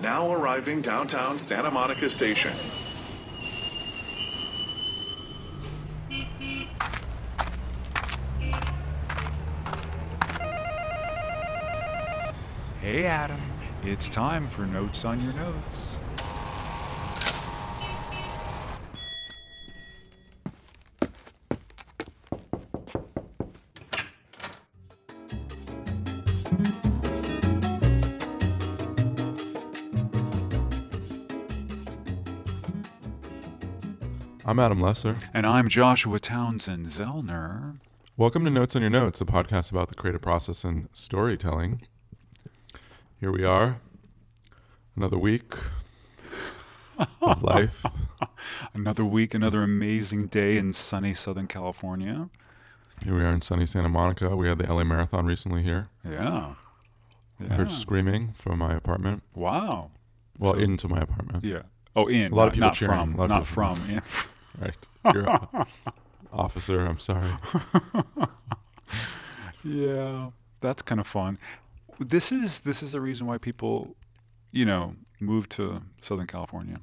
Now arriving downtown Santa Monica Station. Hey Adam, it's time for Notes on Your Notes. I'm Adam Lesser. And I'm Joshua Townsend Zellner. Welcome to Notes on Your Notes, a podcast about the creative process and storytelling. Here we are, another week of life. Another week, another amazing day in sunny Southern California. Here we are in sunny Santa Monica. We had the LA Marathon recently here. Yeah. I heard screaming from my apartment. Wow. Well, So- into my apartment. Yeah. Oh, in. A lot of not- people not cheering. from. Of not people from. Yeah. Right. You're a officer. I'm sorry. Yeah, that's kind of fun. This is this is the reason why people, you know, move to Southern California.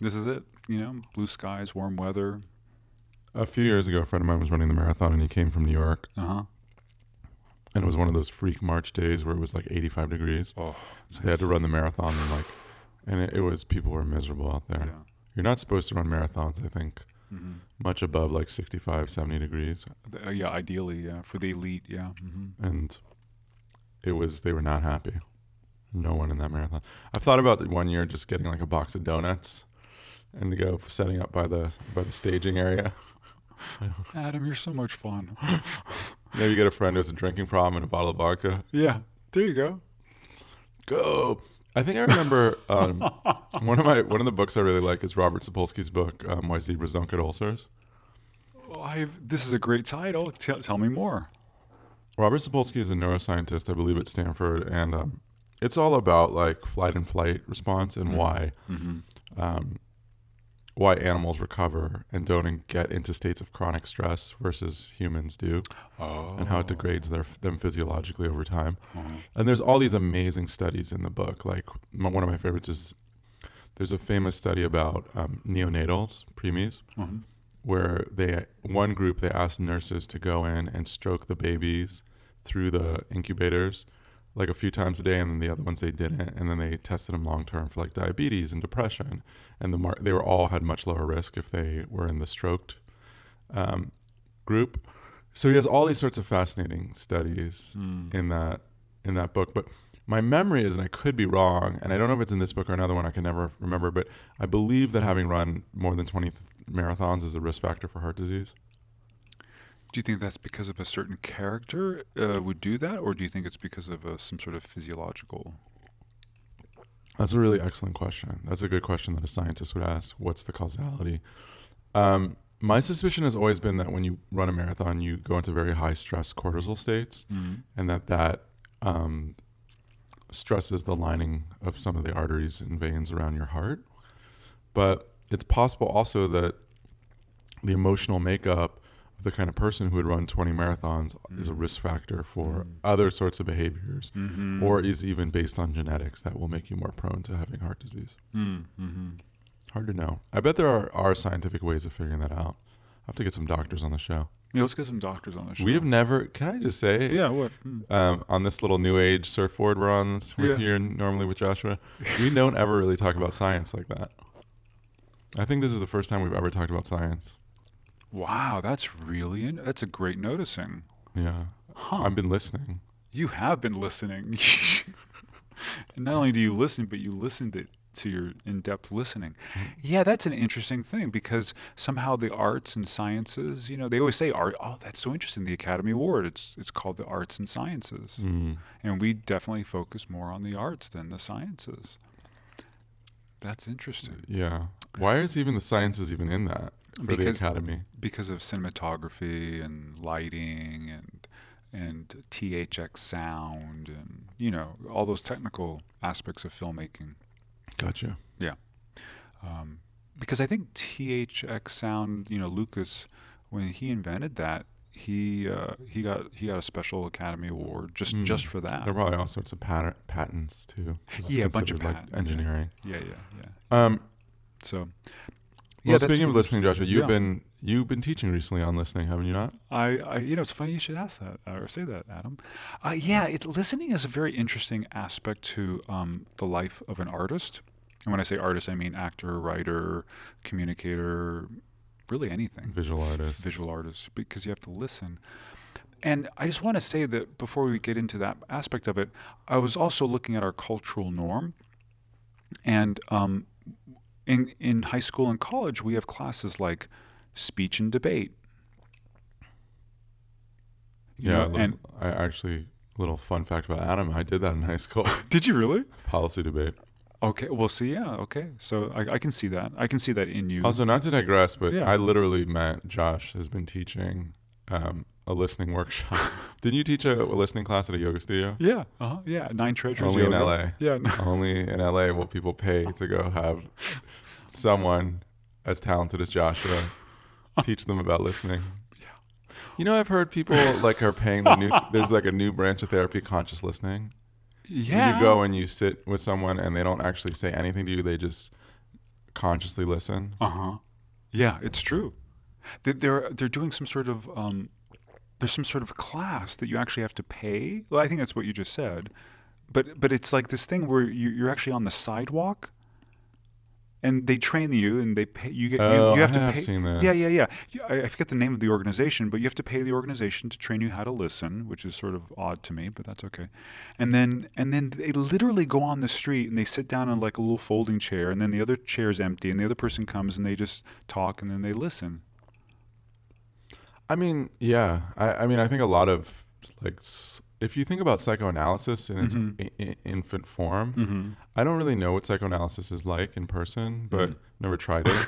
This is it. You know, blue skies, warm weather. A few years ago, a friend of mine was running the marathon, and he came from New York, Uh huh. and it was one of those freak March days where it was like 85 degrees. Oh, So they had to run the marathon, and like, and it, it was people were miserable out there. yeah. You're not supposed to run marathons, I think, hmm much above like 65, 70 degrees. Uh, yeah, ideally, yeah, for the elite, yeah. hmm And it was, they were not happy. No one in that marathon. I've thought about one year just getting like a box of donuts and to go setting up by the by the staging area. Adam, you're so much fun. Maybe get a friend who has a drinking problem and a bottle of vodka. yeah, there you go. Go. I think I remember um, one of my one of the books I really like is Robert Sapolsky's book, um, Why Zebras Don't Get Ulcers. Oh, I've, this is a great title. Tell, tell me more. Robert Sapolsky is a neuroscientist, I believe, at Stanford, and um, it's all about like flight and flight response and why hmm um, why animals recover and don't get into states of chronic stress versus humans do, Oh, and how it degrades their, them physiologically over time. uh-huh. And there's all these amazing studies in the book. Like m- one of my favorites is there's a famous study about um, neonatals, preemies, Mhm. where they one group they asked nurses to go in and stroke the babies through the incubators like a few times a day and then the other ones they didn't and then they tested them long term for like diabetes and depression and the mar- they were all had much lower risk if they were in the stroked um, group so he has all these sorts of fascinating studies Mm. in that in that book but my memory is and i could be wrong and i don't know if it's in this book or another one i can never remember but i believe that having run more than 20 th- marathons is a risk factor for heart disease Do you think that's because of a certain character uh, would do that, or do you think it's because of uh, some sort of physiological? that's a really excellent question that's a good question that a scientist would ask what's the causality um, my suspicion has always been that when you run a marathon you go into very high stress cortisol states Mm. and that that um, stresses the lining of some of the arteries and veins around your heart. But it's possible also that the emotional makeup the kind of person who would run 20 marathons is a Mm. risk factor for Mm. other sorts of behaviors, Mm-hmm. or is even based on genetics that will make you more prone to having heart disease. Mm-hmm. Hard to know. I bet there are, are scientific ways of figuring that out. I have to get some doctors on the show. Yeah, let's get some doctors on the show. We have never, can I just say, Yeah, what? Mm. um, on this little new age surfboard we're on with Yeah. here normally with Joshua, we don't ever really talk about science like that. I think this is the first time we've ever talked about science. Wow, that's really in- that's a great noticing. Yeah, Huh? I've been listening. you have been listening. and not only do you listen, but you listened it to your in-depth listening. Yeah, that's an interesting thing because somehow the arts and sciences, you know, they always say art. Oh, that's so interesting. The Academy Award. It's it's called the arts and sciences, Mm. and we definitely focus more on the arts than the sciences. That's interesting Yeah. Why is even the sciences even in that for Because- the academy? because of cinematography and lighting and and THX sound and you know all those technical aspects of filmmaking. Gotcha. Yeah, um, because I think THX sound, you know, Lucas, when he invented that, he uh, he got he got a special Academy Award just Mm. just for that. There are probably all sorts of pat- patents too. Yeah, a bunch of like patent- yeah. engineering. Yeah, yeah, yeah. Um, So, well, that's speaking of listening, Joshua, you've yeah. been you've been teaching recently on listening, haven't you not? I, I, you know, it's funny you should ask that uh, or say that, Adam. Uh, yeah, it's listening is a very interesting aspect to um, the life of an artist. And when I say artist, I mean actor, writer, communicator, really anything. Visual artist. visual artist because you have to listen. And I just want to say that before we get into that aspect of it, I was also looking at our cultural norm. And um, in in high school and college, we have classes like speech and debate. Yeah, know, and I actually a little fun fact about Adam. I did that in high school. did you really? Policy debate. Okay, well, see, yeah, okay, so I, I can see that. I can see that in you. Also, not to digress, but Yeah. I literally met Josh has been teaching um, a listening workshop. Didn't you teach a, a listening class at a yoga studio? yeah, uh-huh, yeah, nine treasures. Only in. LA. Yeah, no. Only in LA will people pay to go have someone as talented as Joshua teach them about listening. Yeah. You know, I've heard people like are paying the new. There's like a new branch of therapy, conscious listening. yeah. You go and you sit with someone, and they don't actually say anything to you. They just consciously listen. Uh huh. Yeah, it's true. They- They're they're doing some sort of um, there's some sort of class that you actually have to pay. Well, I think that's what you just said, but but it's like this thing where you, you're actually on the sidewalk, and they train you and they pay you get Oh, you, you oh, have I to have pay. seen this. Yeah, yeah, yeah. I, I forget the name of the organization, but you have to pay the organization to train you how to listen, which is sort of odd to me, but that's okay. And then and then they literally go on the street and they sit down in like a little folding chair, and then the other chair is empty, and the other person comes and they just talk and then they listen. I mean, yeah. I, I mean, I think a lot of like, if you think about psychoanalysis in its Mhm. I- I- infant form, Mm-hmm. I don't really know what psychoanalysis is like in person, but Mhm. never tried it.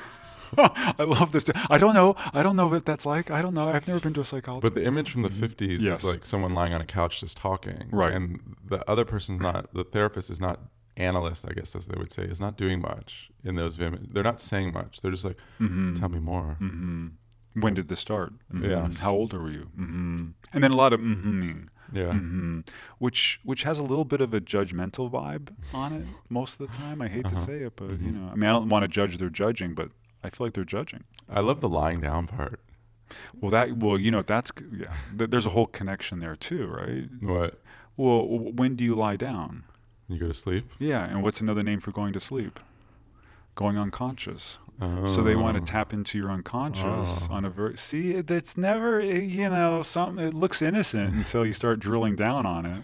I love this. I don't know. I don't know what that's like. I don't know. I've never been to a psychologist. But the image from the 50s Yes. is like someone lying on a couch just talking. Right. And the other person's not, the therapist is not, analyst, I guess as they would say, is not doing much in those images. They're not saying much. They're just like, mm-hmm. tell me more. Mm-hmm. When did this start? Yeah. Mhm. How old are you? Mm-hmm. And then a lot of mm-hmm. Yeah. hmm Which which has a little bit of a judgmental vibe on it most of the time. I hate to Uh-huh. say it, but you Mhm. know, I mean, I don't want to judge their judging, but I feel like they're judging. I love the lying down part. Well, that well, you know, that's yeah. th- There's a whole connection there too, right? What? Well, when do you lie down? You go to sleep? Yeah, and what's another name for going to sleep? Going unconscious. So they want to Oh. tap into your unconscious Oh. on a very see. It's never eh, you know something. It looks innocent until you start drilling down on it.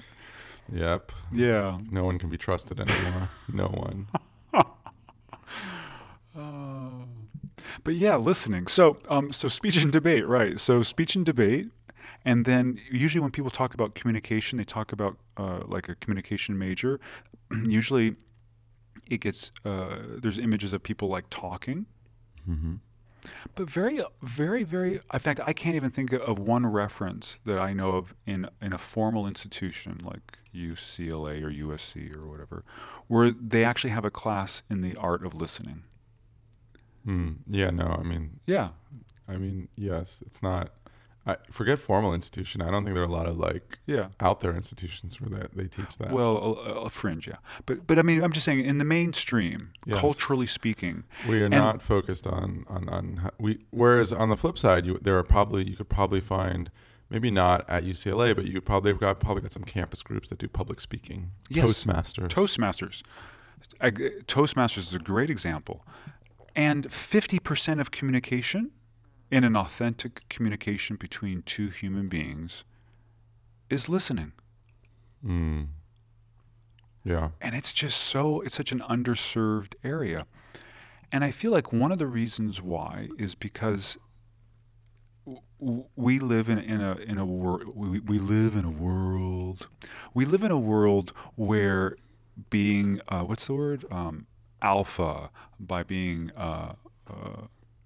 Yep. Yeah. No one can be trusted anymore. no one. Uh, but yeah, listening. So, um, so speech and debate, right? So speech and debate, and then usually when people talk about communication, they talk about uh, like a communication major. usually, it gets uh, there's images of people like talking, hmm but very, very, very. In fact, I can't even think of one reference that I know of in in a formal institution like UCLA or USC or whatever, where they actually have a class in the art of listening. Mm, yeah, no, I mean, Yeah, I mean, yes, it's not. I forget formal institution. I don't think there are a lot of like yeah. out there institutions where that they teach that. Well, a, a fringe, yeah. But but I mean, I'm just saying, in the mainstream, Yes. culturally speaking, we are not focused on on on how- we. Whereas on the flip side, you there are probably you could probably find maybe not at UCLA, but you probably they've got probably got some campus groups that do public speaking. Yes. Toastmasters. Toastmasters, I- Toastmasters is a great example. And 50% of communication, in an authentic communication between two human beings, is listening. Mm. Yeah. and it's just so it's such an underserved area and i feel like one of the reasons why is because w- we live in, in a in a world we, we live in a world we live in a world where being uh, what's the word um, alpha by being uh, uh,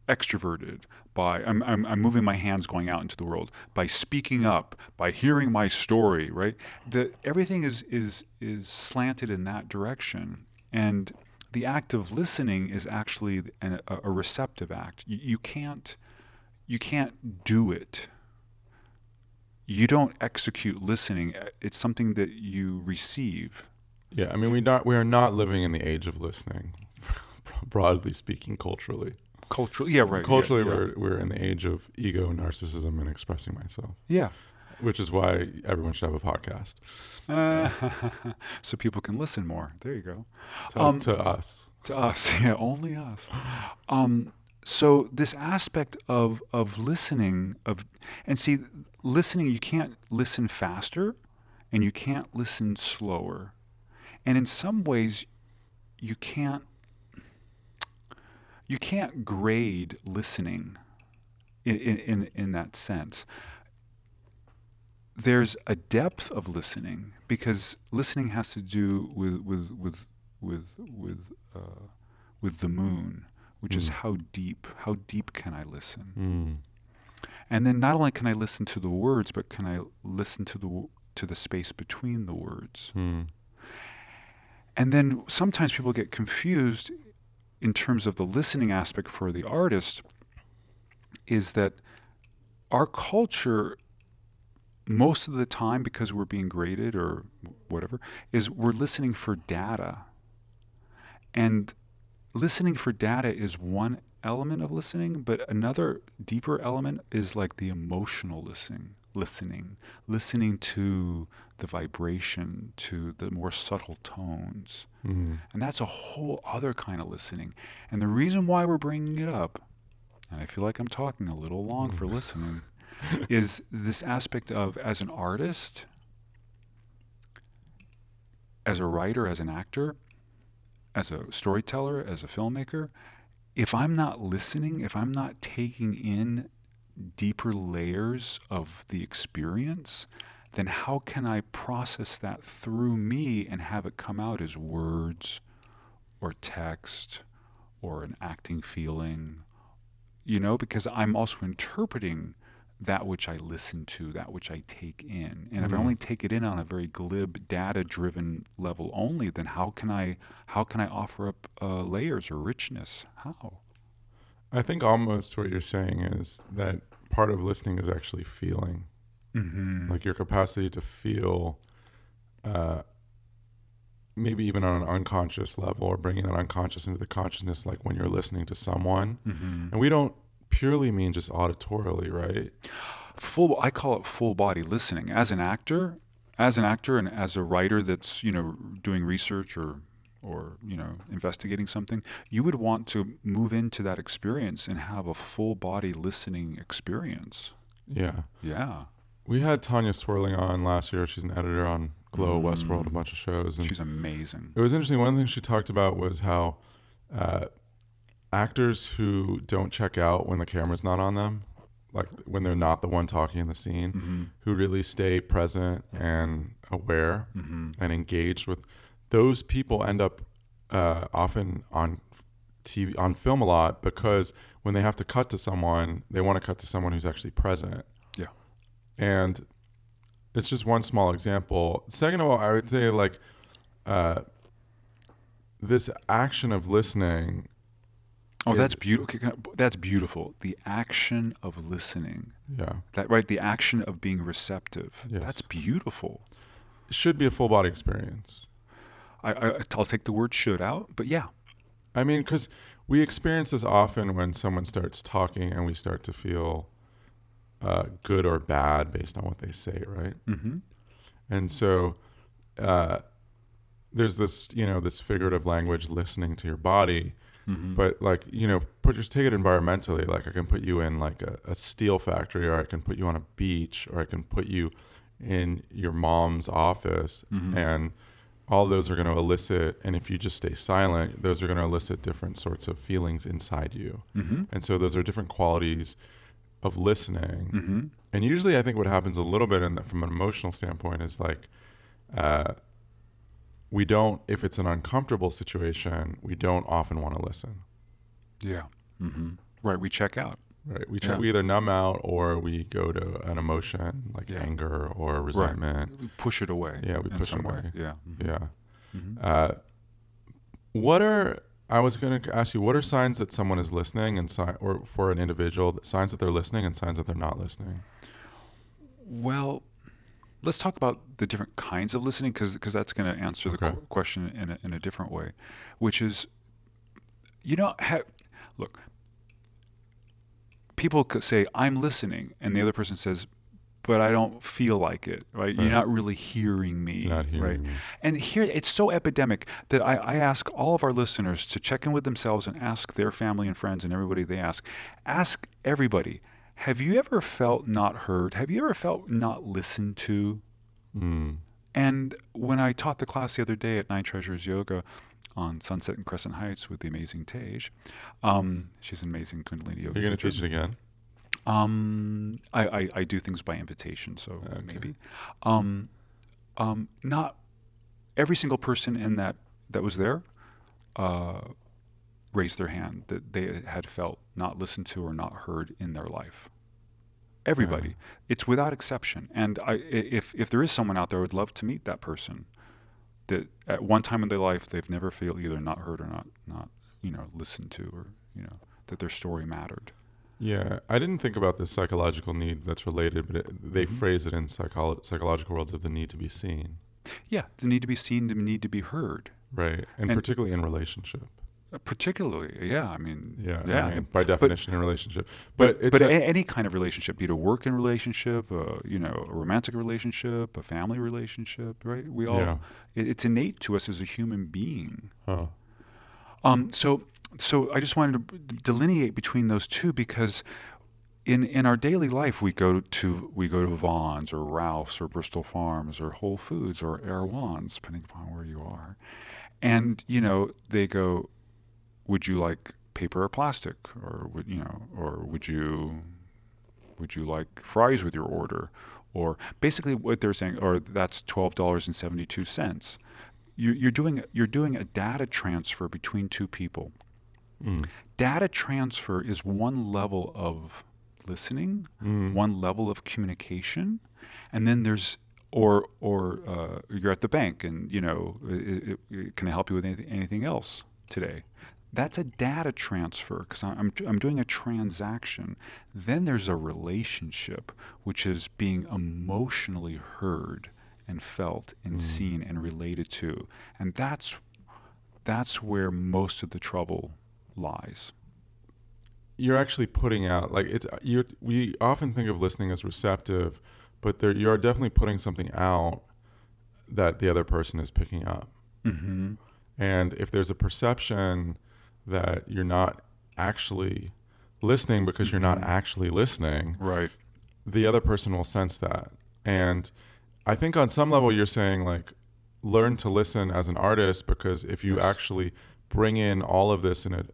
extroverted by I'm, I'm, I'm moving my hands going out into the world by speaking up by hearing my story right the everything is is is slanted in that direction and the act of listening is actually an, a, a receptive act you, you can't you can't do it you don't execute listening. It's something that you receive. Yeah, I mean, we not we are not living in the age of listening, broadly speaking, culturally. Culturally, yeah, right. culturally, yeah. we're we're in the age of ego, narcissism, and expressing myself, yeah. which is why everyone should have a podcast Uh, so people can listen more. There you go. to, Um, to us. To us, yeah, only us. Um, so this aspect of of listening of and see listening, you can't listen faster, and you can't listen slower, and in some ways, you can't you can't grade listening in in in, that sense. There's a depth of listening because listening has to do with with with with with uh, with the moon, which is Mm. how deep how deep can I listen? Mm. And then not only can I listen to the words, but can I listen to the to the space between the words? Mm. And then sometimes people get confused in terms of the listening aspect for the artist is that our culture most of the time because we're being graded or whatever is we're listening for data. And listening for data is one element of listening, but another deeper element is like the emotional listening, listening, listening to the vibration, to the more subtle tones. Mm. And that's a whole other kind of listening. And the reason why we're bringing it up, and I feel like I'm talking a little long for listening, is this aspect of as an artist, as a writer, as an actor, as a storyteller, as a filmmaker, if I'm not listening, if I'm not taking in deeper layers of the experience, then how can I process that through me and have it come out as words or text or an acting feeling? You know, because I'm also interpreting that which I listen to, that which I take in. And if I Mhm. only take it in on a very glib, data-driven level only, then how can I how can I offer up uh, layers or richness? How? I think almost what you're saying is that part of listening is actually feeling, Mm-hmm. like your capacity to feel, uh, maybe even on an unconscious level, or bringing that unconscious into the consciousness, like when you're listening to someone. mm-hmm. And we don't purely mean just auditorily, right? full i call it full body listening as an actor as an actor and as a writer that's you know doing research or or you know investigating something you would want to move into that experience and have a full body listening experience Yeah. yeah We had Tanya Swerling on last year. She's an editor on Glow, Westworld, a Mm. bunch of shows. And she's amazing It was interesting. One thing she talked about was how uh, actors who don't check out when the camera's not on them, like when they're not the one talking in the scene, mm-hmm. who really stay present and aware Mm-hmm. and engaged with those people, end up uh, often on TV, on film a lot because when they have to cut to someone, they want to cut to someone who's actually present. Yeah. And it's just one small example. Second of all, I would say like uh, this action of listening. oh is- that's beautiful that's beautiful the action of listening Yeah, that right the action of being receptive Yes. that's beautiful it should be a full body experience. I, I i'll take the word should out but yeah I mean, because we experience this often when someone starts talking and we start to feel uh, good or bad based on what they say, right? mm-hmm. And so uh, there's this, you know, this figurative language listening to your body, Mm-hmm. but like, you know, put just take it environmentally. Like I can put you in like a, a steel factory, or I can put you on a beach, or I can put you in your mom's office, Mhm. and all those are going to elicit. And if you just stay silent, those are going to elicit different sorts of feelings inside you. Mm-hmm. And so those are different qualities of listening. Mm-hmm. And usually, I think what happens a little bit in the, from an emotional standpoint is like, uh, we don't, if it's an uncomfortable situation, we don't often want to listen, Yeah. Mm-hmm. Right. We check out. Right? We, try, Yeah. we either numb out or we go to an emotion like Yeah. anger or resentment. We push it away. Yeah, we push it way. away. Yeah. Mhm. Yeah. Mhm. Uh, what are I was going to ask you what are signs that someone is listening and si- or for an individual signs that they're listening and signs that they're not listening. Well, let's talk about the different kinds of listening because because that's going to answer the Okay. qu- question in a, in a different way, which is, you know, ha- look, people could say I'm listening, and the other person says, but I don't feel like it. Right? You're not really hearing me. Not hearing right? me. And here, it's so epidemic that I, I ask all of our listeners to check in with themselves and ask their family and friends and everybody they ask. Ask everybody, have you ever felt not heard? Have you ever felt not listened to? Mm. And when I taught the class the other day at Nine Treasures Yoga on Sunset and Crescent Heights with the amazing Tej, um, she's an amazing Kundalini yoga You're going to teach it again? Um, I, I, I do things by invitation, so Okay. maybe. Um, um, not every single person in that that was there uh, raised their hand that they had felt not listened to or not heard in their life. Everybody, it's without exception. And i- if if there is someone out there, I would love to meet that person. That at one time in their life they've never feel either not heard or not not you know listened to or you know that their story mattered. Yeah, I didn't think about this psychological need that's related, but it, they Mhm. phrase it in psycholo- psychological worlds of the need to be seen, Yeah, the need to be seen, the need to be heard. right? And, And- particularly in relationship. Particularly, yeah. I mean, Yeah, yeah. I mean, by definition, in relationship. but But, it's but a- a, any kind of relationship, be it a working relationship, uh, you know, a romantic relationship, a family relationship, right? We all, Yeah. it, it's innate to us as a human being. huh. Um, so, so I just wanted to delineate between those two because in in our daily life we go to we go to Vons or Ralph's or Bristol Farms or Whole Foods or Erewhon's, depending upon where you are, and you know they go, would you like paper or plastic, or would you know, or would you would you like fries with your order, or basically what they're saying, or that's twelve dollars and seventy two cents. You, you're doing you're doing a data transfer between two people. Mm. Data transfer is one level of listening, Mm. one level of communication, and then there's or or uh, you're at the bank and you know it, it, it, can I help you with anything, anything else today? That's a data transfer because I'm I'm doing a transaction. Then there's a relationship, which is being emotionally heard and felt and Mm. seen and related to, and that's that's where most of the trouble lies. you're actually putting out like it's you we often think of listening as receptive but there you are definitely putting something out that the other person is picking up Mm-hmm. and if there's a perception that you're not actually listening because you're not Mhm. actually listening Right. the other person will sense that and i think on some level you're saying like learn to listen as an artist because if you Yes. actually bring in all of this in it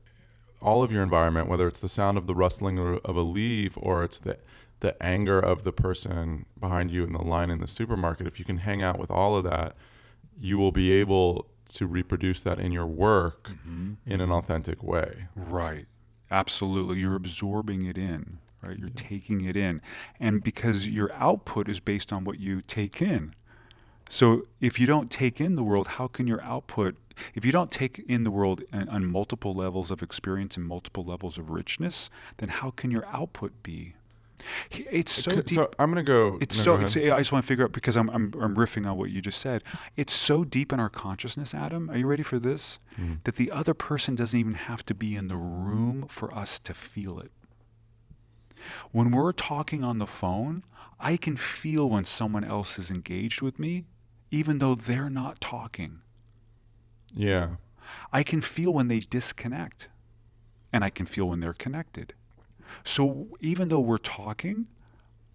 all of your environment whether it's the sound of the rustling of of a leaf or it's the the anger of the person behind you in the line in the supermarket if you can hang out with all of that you will be able to reproduce that in your work Mm-hmm. in an authentic way Right. Absolutely. You're absorbing it in, right? You're taking it in. And because your output is based on what you take in. So if you don't take in the world, how can your output, if you don't take in the world on, on multiple levels of experience and multiple levels of richness, then how can your output be? It's so so, deep. i'm going to go It's no, so. go It's. I just want to figure out because I'm, I'm I'm riffing on what you just said. It's so deep in our consciousness, Adam. Are you ready for this? Mhm. That the other person doesn't even have to be in the room for us to feel it. When we're talking on the phone, I can feel when someone else is engaged with me, even though they're not talking. yeah I can feel when they disconnect, and I can feel when they're connected. So even though we're talking,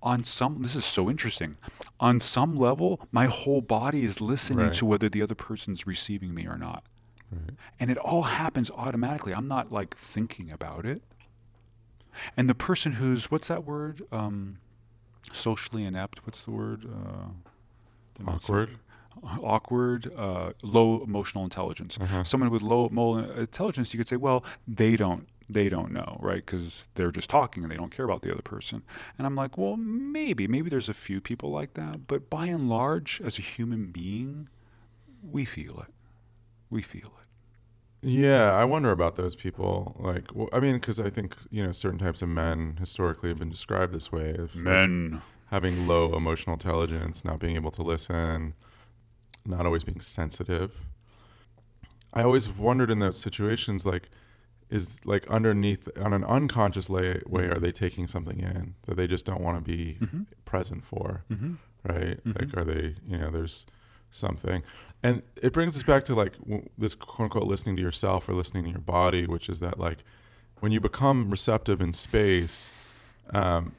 on some, this is so interesting. On some level, my whole body is listening Right. to whether the other person's receiving me or not. right. And it all happens automatically. I'm not like thinking about it. And the person who's, what's that word? Um, socially inept. What's the word? Uh, I'm not so- awkward awkward, uh, low emotional intelligence. Uh-huh. Someone with low emotional intelligence, you could say, well, they don't, they don't know, right? Because they're just talking and they don't care about the other person. And I'm like, well, maybe, maybe there's a few people like that, but by and large, as a human being, we feel it. We feel it. Yeah, I wonder about those people. Like, well, I mean, because I think you know certain types of men historically have been described this way. As like Men. having low emotional intelligence, not being able to listen, not always being sensitive. I always wondered in those situations, like, is like underneath on an unconscious lay, way, are they taking something in that they just don't want to be Mm-hmm. present for? Mm-hmm. right? Mhm. Like, are they, you know, there's something. And it brings us back to like w- this quote unquote listening to yourself or listening to your body, which is that like when you become receptive in space, um,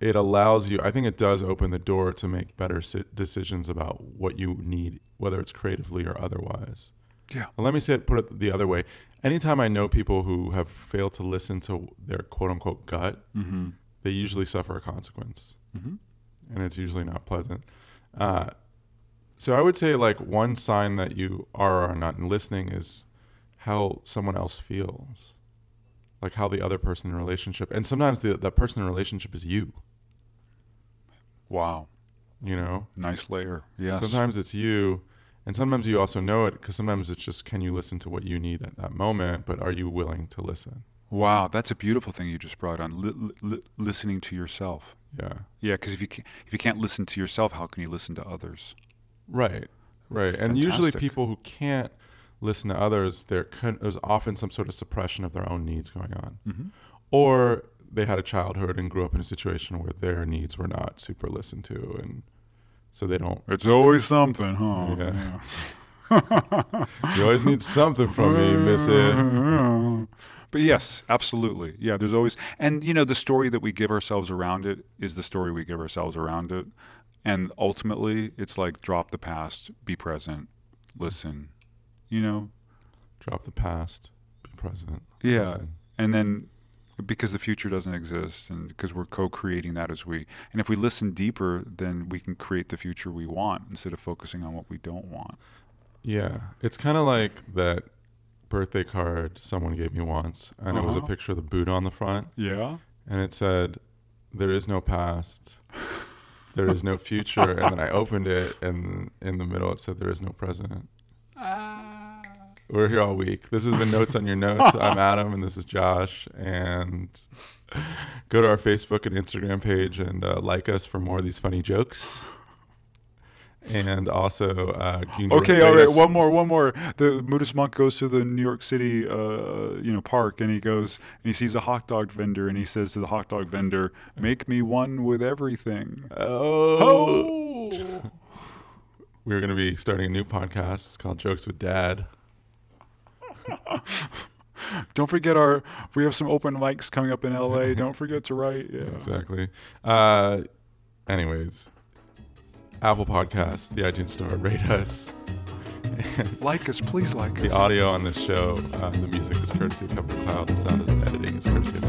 it allows you, I think it does open the door to make better si- decisions about what you need, whether it's creatively or otherwise. Yeah. Well, let me say it, put it the other way. Anytime I know people who have failed to listen to their quote unquote gut, Mm-hmm. they usually suffer a consequence Mm-hmm. and it's usually not pleasant. Uh, so I would say like one sign that you are or are not listening is how someone else feels, like how the other person in relationship, and sometimes the that person in relationship is you. Wow. You know, Nice layer. Yeah. sometimes it's you, and sometimes you also know it because sometimes it's just can you listen to what you need at that moment, but are you willing to listen? Wow, that's a beautiful thing you just brought on. Li- li- li- listening to yourself. Yeah, Yeah, because if you can, if you can't listen to yourself, how can you listen to others? right, right. And usually people who can't listen to others, there there's often some sort of suppression of their own needs going on. Mm-hmm. or they had a childhood and grew up in a situation where their needs were not super listened to and so they don't It's always something, huh? Yeah. you always need something from me missy But yes, absolutely. Yeah, there's always, and you know, the story that we give ourselves around it is the story we give ourselves around it. And ultimately, it's like drop the past, be present, listen, you know? drop the past be present Yeah. listen. And then because the future doesn't exist and because we're co-creating that as we and if we listen deeper then we can create the future we want instead of focusing on what we don't want. Yeah it's kind of like that birthday card someone gave me once and it was a Uh-huh. picture of the buddha on the front. Yeah? And it said there is no past there is no future and then i opened it and in the middle it said there is no present We're here all week. This has been Notes on Your Notes. I'm Adam, and this is Josh. And go to our Facebook and Instagram page and uh, like us for more of these funny jokes. And also, uh, you okay all right us- one more one more the buddhist monk goes to the new york city uh, you know park and he goes and he sees a hot dog vendor and he says to the hot dog vendor make me one with everything Oh. oh We're going to be starting a new podcast. It's called Jokes with Dad. don't forget our we have some open mics coming up in la don't forget to write yeah Exactly. Uh, anyways, Apple Podcasts, the iTunes Store, rate us. Like us please like the us The audio on this show, uh, the music is courtesy of Kevin MacLeod. The sound and editing is courtesy of